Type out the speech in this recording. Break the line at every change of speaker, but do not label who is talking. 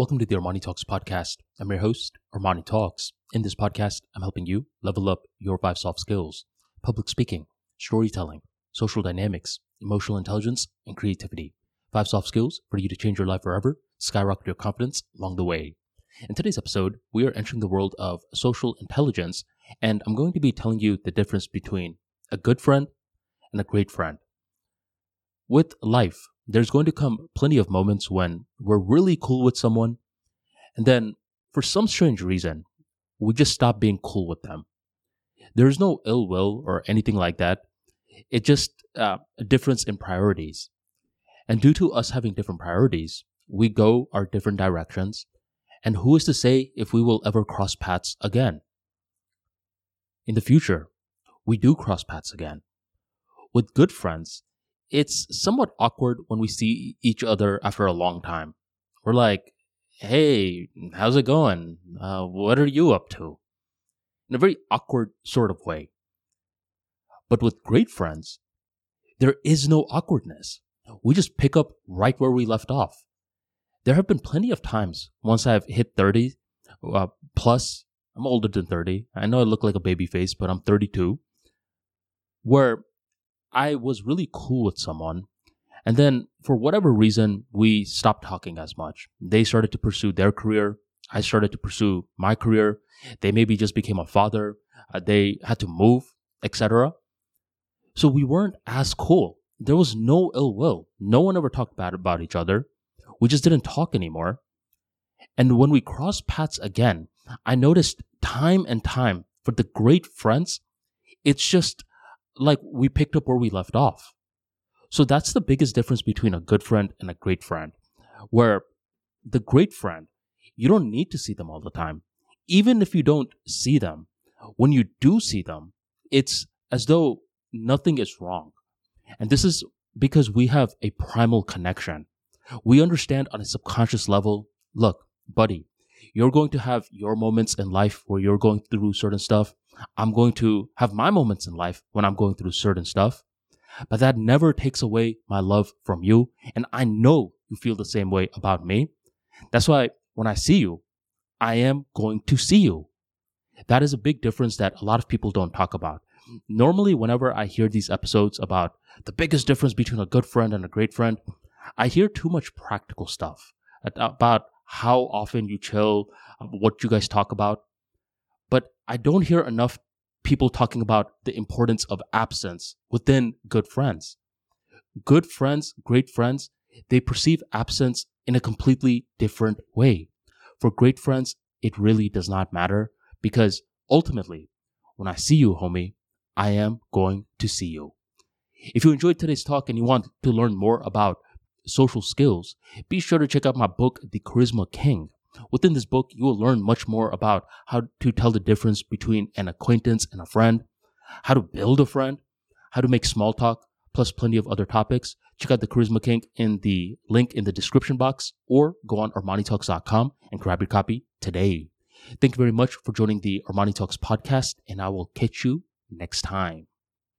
Welcome to the Armani Talks podcast. I'm your host, Armani Talks. In this podcast, I'm helping you level up your five soft skills public speaking, storytelling, social dynamics, emotional intelligence, and creativity. Five soft skills for you to change your life forever, skyrocket your confidence along the way. In today's episode, we are entering the world of social intelligence, and I'm going to be telling you the difference between a good friend and a great friend. With life, there's going to come plenty of moments when we're really cool with someone, and then for some strange reason, we just stop being cool with them. There's no ill will or anything like that. It's just uh, a difference in priorities. And due to us having different priorities, we go our different directions. And who is to say if we will ever cross paths again? In the future, we do cross paths again. With good friends, it's somewhat awkward when we see each other after a long time. We're like, hey, how's it going? Uh, what are you up to? In a very awkward sort of way. But with great friends, there is no awkwardness. We just pick up right where we left off. There have been plenty of times once I've hit 30 uh, plus, I'm older than 30. I know I look like a baby face, but I'm 32, where I was really cool with someone. And then for whatever reason, we stopped talking as much. They started to pursue their career. I started to pursue my career. They maybe just became a father. Uh, they had to move, etc. So we weren't as cool. There was no ill will. No one ever talked bad about each other. We just didn't talk anymore. And when we crossed paths again, I noticed time and time for the great friends, it's just like we picked up where we left off. So that's the biggest difference between a good friend and a great friend, where the great friend, you don't need to see them all the time. Even if you don't see them, when you do see them, it's as though nothing is wrong. And this is because we have a primal connection. We understand on a subconscious level look, buddy, you're going to have your moments in life where you're going through certain stuff. I'm going to have my moments in life when I'm going through certain stuff. But that never takes away my love from you. And I know you feel the same way about me. That's why when I see you, I am going to see you. That is a big difference that a lot of people don't talk about. Normally, whenever I hear these episodes about the biggest difference between a good friend and a great friend, I hear too much practical stuff uh, about how often you chill, uh, what you guys talk about. But I don't hear enough people talking about the importance of absence within good friends. Good friends, great friends, they perceive absence in a completely different way. For great friends, it really does not matter because ultimately, when I see you, homie, I am going to see you. If you enjoyed today's talk and you want to learn more about social skills, be sure to check out my book, The Charisma King. Within this book, you will learn much more about how to tell the difference between an acquaintance and a friend, how to build a friend, how to make small talk, plus plenty of other topics. Check out The Charisma King in the link in the description box or go on ArmaniTalks.com and grab your copy today. Thank you very much for joining the Armani Talks podcast, and I will catch you next time.